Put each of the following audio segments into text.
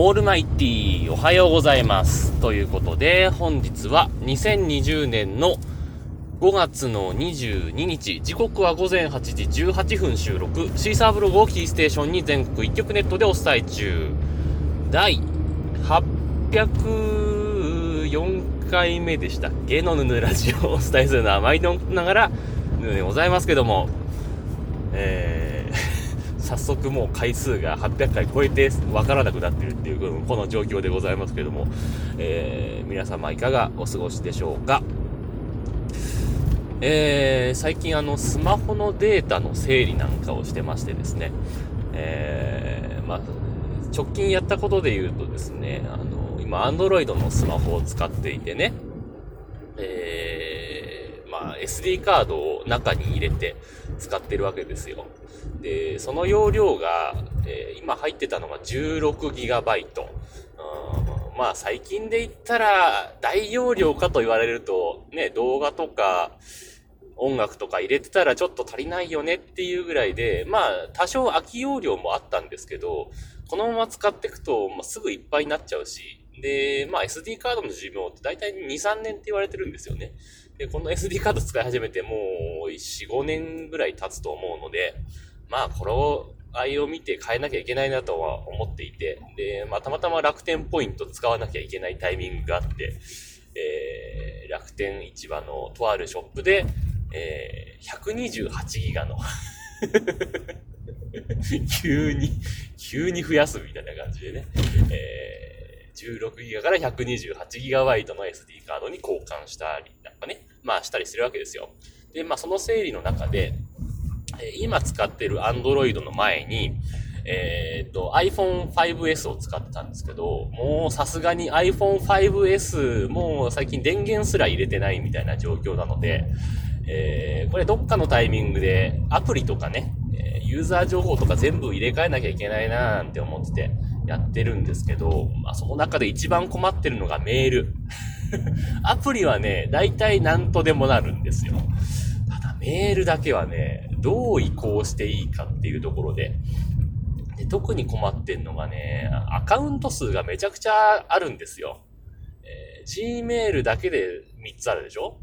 オールマイティーおはようございます。ということで、本日は2020年の5月の22日、時刻は午前8時18分収録、シーサーブログをキーステーションに全国一曲ネットでお伝え中。第804回目でしたっけ？のぬぬラジオをお伝えするのは毎度ながら、ぬぬでございますけども、えー早速もう回数が800回超えてわからなくなってるっていうこの状況でございますけども、えー、皆様いかがお過ごしでしょうか？えー、最近あのスマホのデータの整理なんかをしてましてですね、えー、まあ、直近やったことで言うとですね、あの、今 Android のスマホを使っていてね、えー、SD カードを中に入れて使ってるわけですよ。で、その容量が、えー、今入ってたのが 16GB。まあ最近で言ったら大容量かと言われると、ね、動画とか音楽とか入れてたらちょっと足りないよねっていうぐらいで、まあ多少空き容量もあったんですけど、このまま使っていくと、まあ、すぐいっぱいになっちゃうし、で、まあ SD カードの寿命って大体2、3年って言われてるんですよね。で、この SD カード使い始めてもう4、5年ぐらい経つと思うので、まあ、これを、愛を見て変えなきゃいけないなとは思っていて、で、まあ、たまたま楽天ポイント使わなきゃいけないタイミングがあって、えー、楽天市場のとあるショップで、えー、128ギガの 急に、急に増やすみたいな感じでね、えー、16ギガから128ギガバイトの SD カードに交換したり、なんかね、まあしたりするわけですよ。で、まあその整理の中で、え今使ってる Android の前に、えっ、と、iPhone 5S を使ってたんですけど、もうさすがに iPhone 5S、もう最近電源すら入れてないみたいな状況なので、えー、これどっかのタイミングでアプリとかね、ユーザー情報とか全部入れ替えなきゃいけないなーなんて思っててやってるんですけど、まあその中で一番困ってるのがメール。アプリはね、大体何とでもなるんですよ。ただメールだけはね、どう移行していいかっていうところで、で特に困ってんのがね、アカウント数がめちゃくちゃあるんですよ。えー、Gmail だけで3つあるでしょ？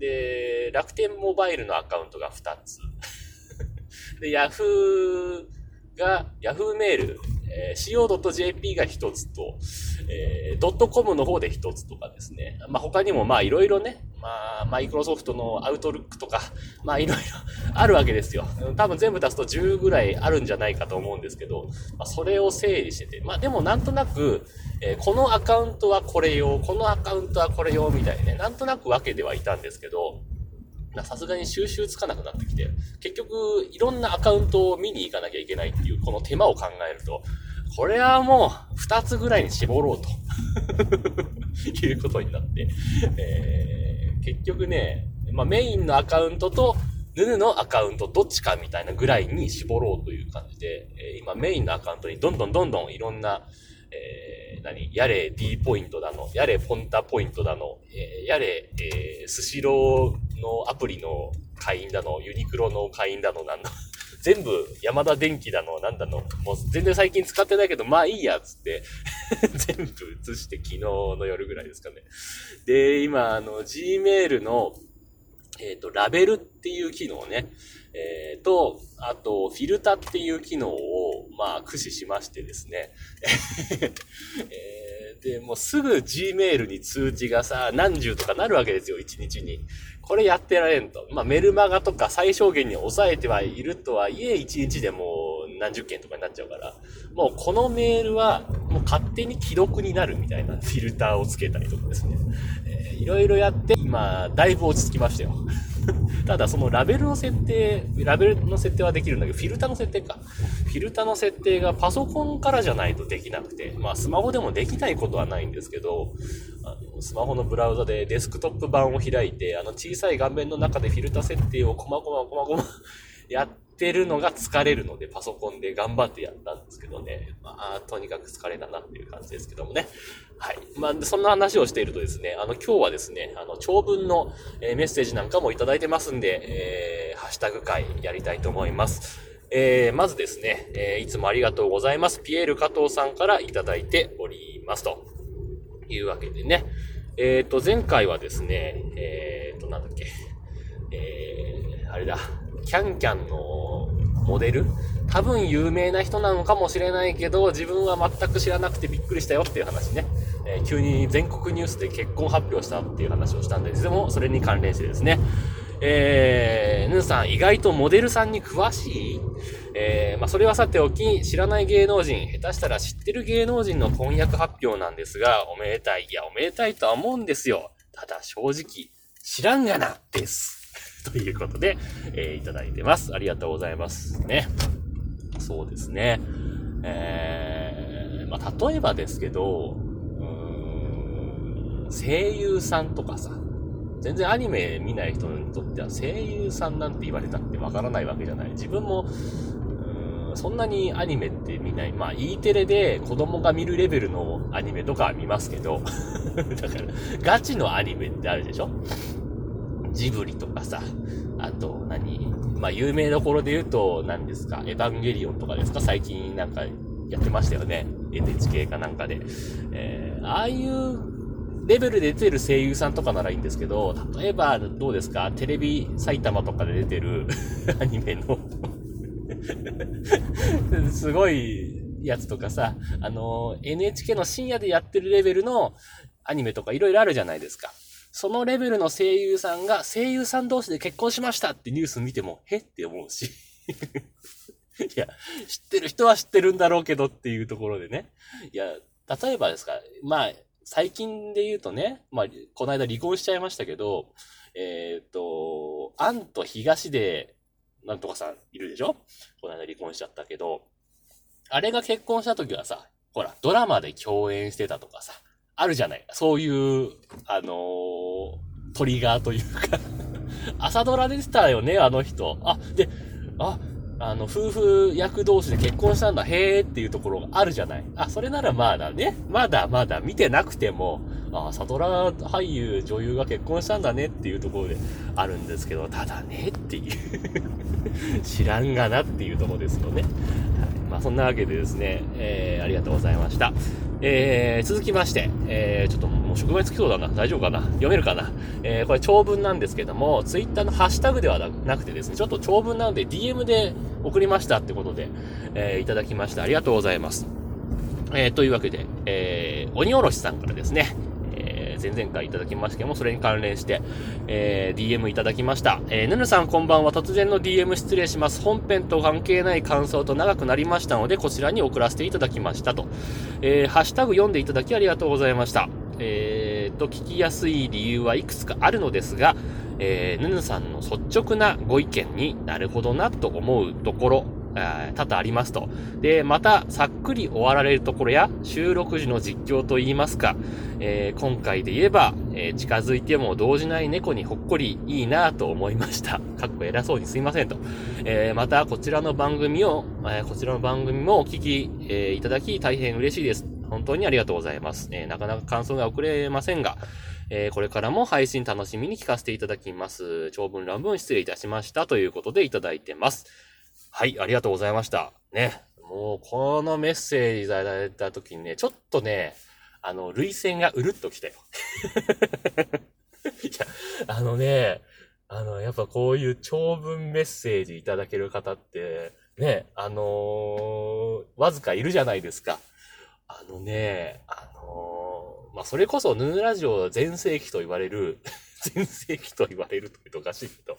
で、楽天モバイルのアカウントが2つ。で、Yahoo が、Yahoo メール、えー、co.jp が1つと、えー、.com の方で1つとかですね。まあ、他にもまあいろいろね、まあ、マイクロソフトのアウトルックとか、まあいろいろ あるわけですよ。多分全部足すと10ぐらいあるんじゃないかと思うんですけど、まあ、それを整理してて、まあでもなんとなく、えー、このアカウントはこれ用、このアカウントはこれ用みたいね、なんとなく分けてはいたんですけど、さすがに収集つかなくなってきて、結局いろんなアカウントを見に行かなきゃいけないっていうこの手間を考えると、これはもう2つぐらいに絞ろうと。いうことになって、えー、結局ね、まあ、メインのアカウントとヌヌのアカウントどっちかみたいなぐらいに絞ろうという感じで、えー、今メインのアカウントにどんどんどんどんいろんな、えー、何？やれ D ポイントだの、やれポンタポイントだの、えー、やれ、えー、スシローのアプリの会員だの、ユニクロの会員だの、なんだ、全部山田電機だの、なんだの、もう全然最近使ってないけど、まあいいや、つって 全部移して昨日の夜ぐらいですかね。で、今、あの、Gmail の、えっ、ー、と、ラベルっていう機能ね、えー、と、あと、フィルタっていう機能を、まあ、駆使しましてですね。えー、で、もうすぐ Gmail に通知がさ、何十とかなるわけですよ、一日に。これやってられんと。まあ、メルマガとか最小限に抑えてはいるとはいえ、一日でもう何十件とかになっちゃうから、もうこのメールはもう勝手に既読になるみたいな フィルターをつけたりとかですね。えー、いろいろやって、今、だいぶ落ち着きましたよ。ただそのラベルの設定、ラベルの設定はできるんだけど、フィルターの設定か。フィルターの設定がパソコンからじゃないとできなくて、まあスマホでもできないことはないんですけど、あのスマホのブラウザでデスクトップ版を開いて、あの小さい画面の中でフィルター設定をコマコマコマコマやっててるのが疲れるので、パソコンで頑張ってやったんですけどね。まあ、とにかく疲れたなっていう感じですけどもね。はい。まあ、そんな話をしているとですね、あの、今日はですね、あの、長文の、え、メッセージなんかもいただいてますんで、えー、ハッシュタグ会やりたいと思います。えー、まずですね、えー、いつもありがとうございます。ピエール加藤さんからいただいております。というわけでね。えっ、ー、と、前回はですね、えっ、ー、と、なんだっけ、えー、あれだ、キャンキャンのモデル？多分有名な人なのかもしれないけど、自分は全く知らなくてびっくりしたよっていう話ね。えー、急に全国ニュースで結婚発表したっていう話をしたんですけども、それに関連してですね。えー、ヌーさん、意外とモデルさんに詳しい？えー、まあ、それはさておき、知らない芸能人、下手したら知ってる芸能人の婚約発表なんですが、おめでたい。いや、おめでたいとは思うんですよ。ただ、正直、知らんがな、です。ということで、えー、いただいてます。ありがとうございます。ね。そうですね。えー、まあ、例えばですけど、うーん、声優さんとかさ、全然アニメ見ない人にとっては声優さんなんて言われたってわからないわけじゃない。自分も、そんなにアニメって見ない。まあ、E テレで子供が見るレベルのアニメとかは見ますけど、だから、ガチのアニメってあるでしょ？ジブリとかさ、あと何、まあ、有名どころで言うと、何ですか、エヴァンゲリオンとかですか最近なんかやってましたよね。NHK かなんかで。えー、ああいうレベルで出てる声優さんとかならいいんですけど、例えば、どうですかテレビ埼玉とかで出てる アニメの すごいやつとかさ、あの、NHK の深夜でやってるレベルのアニメとかいろいろあるじゃないですか。そのレベルの声優さんが声優さん同士で結婚しましたってニュース見ても、へって思うし。いや、知ってる人は知ってるんだろうけどっていうところでね。いや、例えばですか、まあ、最近で言うとね、まあ、この間離婚しちゃいましたけど、えっ、ー、と、アンと東で、なんとかさんいるでしょ？この間離婚しちゃったけど、あれが結婚した時はさ、ほら、ドラマで共演してたとかさ、あるじゃない。そういう、あのー、トリガーというか 朝ドラでしたよね、あの人。あ、で、あ、あの、夫婦役同士で結婚したんだ、へーっていうところがあるじゃない。あ、それならまだね、まだまだ見てなくても、あ、サドラ俳優、女優が結婚したんだねっていうところであるんですけど、ただねっていう 知らんがなっていうところですよね。まあそんなわけでですね、えー、ありがとうございました。えー、続きまして、えー、ちょっともう職場につきそうだな。大丈夫かな？読めるかな？えー、これ長文なんですけども、ツイッターのハッシュタグではなくてですね、ちょっと長文なので DM で送りましたってことで、えー、いただきました。ありがとうございます。えー、というわけで、えー、鬼おろしさんからですね、えー、前々回いただきましたけども、それに関連して、えー、DM いただきました。えー、ぬぬさんこんばんは。突然の DM 失礼します。本編と関係ない感想と長くなりましたので、こちらに送らせていただきましたと。えー、ハッシュタグ読んでいただきありがとうございました。えー、と、聞きやすい理由はいくつかあるのですが、えー、ヌヌさんの率直なご意見になるほどなと思うところ、多々ありますと。で、また、さっくり終わられるところや、収録時の実況といいますか、えー、今回で言えば、えー、近づいても動じない猫にほっこりいいなと思いました。かっこ偉そうにすいませんと。えー、また、こちらの番組を、えこちらの番組もお聞き、えいただき大変嬉しいです。本当にありがとうございます。えなかなか感想が遅れませんが、えー、これからも配信楽しみに聞かせていただきます。長文乱文失礼いたしましたということでいただいてます。はい、ありがとうございました。ね。もう、このメッセージいただいた時にね、ちょっとね、あの、類線がうるっと来たよ。いや、あのね、あの、やっぱこういう長文メッセージいただける方って、ね、あのー、わずかいるじゃないですか。あのね、あのーまあ、それこそヌーラジオ全盛期と言われる 全盛期と言われると言うとおかしいけど、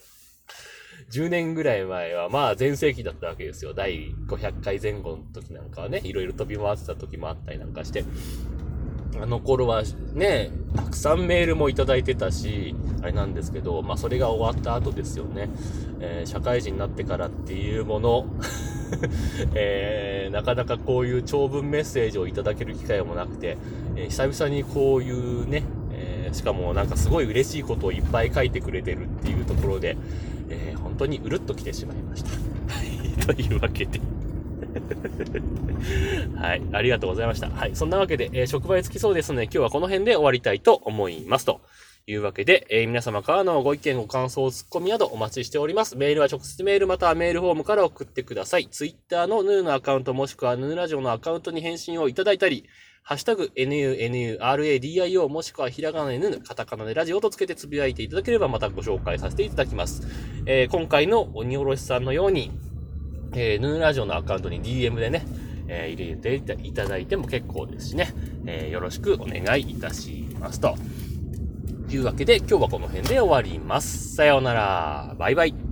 10年ぐらい前は、まあ、全盛期だったわけですよ。第500回前後の時なんかはね、いろいろ飛び回ってた時もあったりなんかして。あの頃はね、たくさんメールもいただいてたし、あれなんですけど、まあそれが終わった後ですよね。えー、社会人になってからっていうもの、えー、なかなかこういう長文メッセージをいただける機会もなくて、えー、久々にこういうね、えしかもなんかすごい嬉しいことをいっぱい書いてくれてるっていうところで、当にうるっと来てしまいました。はい、というわけで はい。ありがとうございました。はい。そんなわけで、えー、職場へ着きそうですので、今日はこの辺で終わりたいと思います。というわけで、えー、皆様からのご意見、ご感想、ツッコミなどお待ちしております。メールは直接メールまたはメールフォームから送ってください。ツイッターのヌーのアカウントもしくはヌーラジオのアカウントに返信をいただいたり、ハッシュタグ、nunuradio もしくはひらがなでぬ、カタカナでラジオとつけてつぶやいていただければまたご紹介させていただきます。えー、今回の鬼おろしさんのように、えー、ヌーラジオのアカウントに DM でね、えー、入れていただいても結構ですしね、えー、よろしくお願いいたしますと。というわけで今日はこの辺で終わります。さようなら。バイバイ。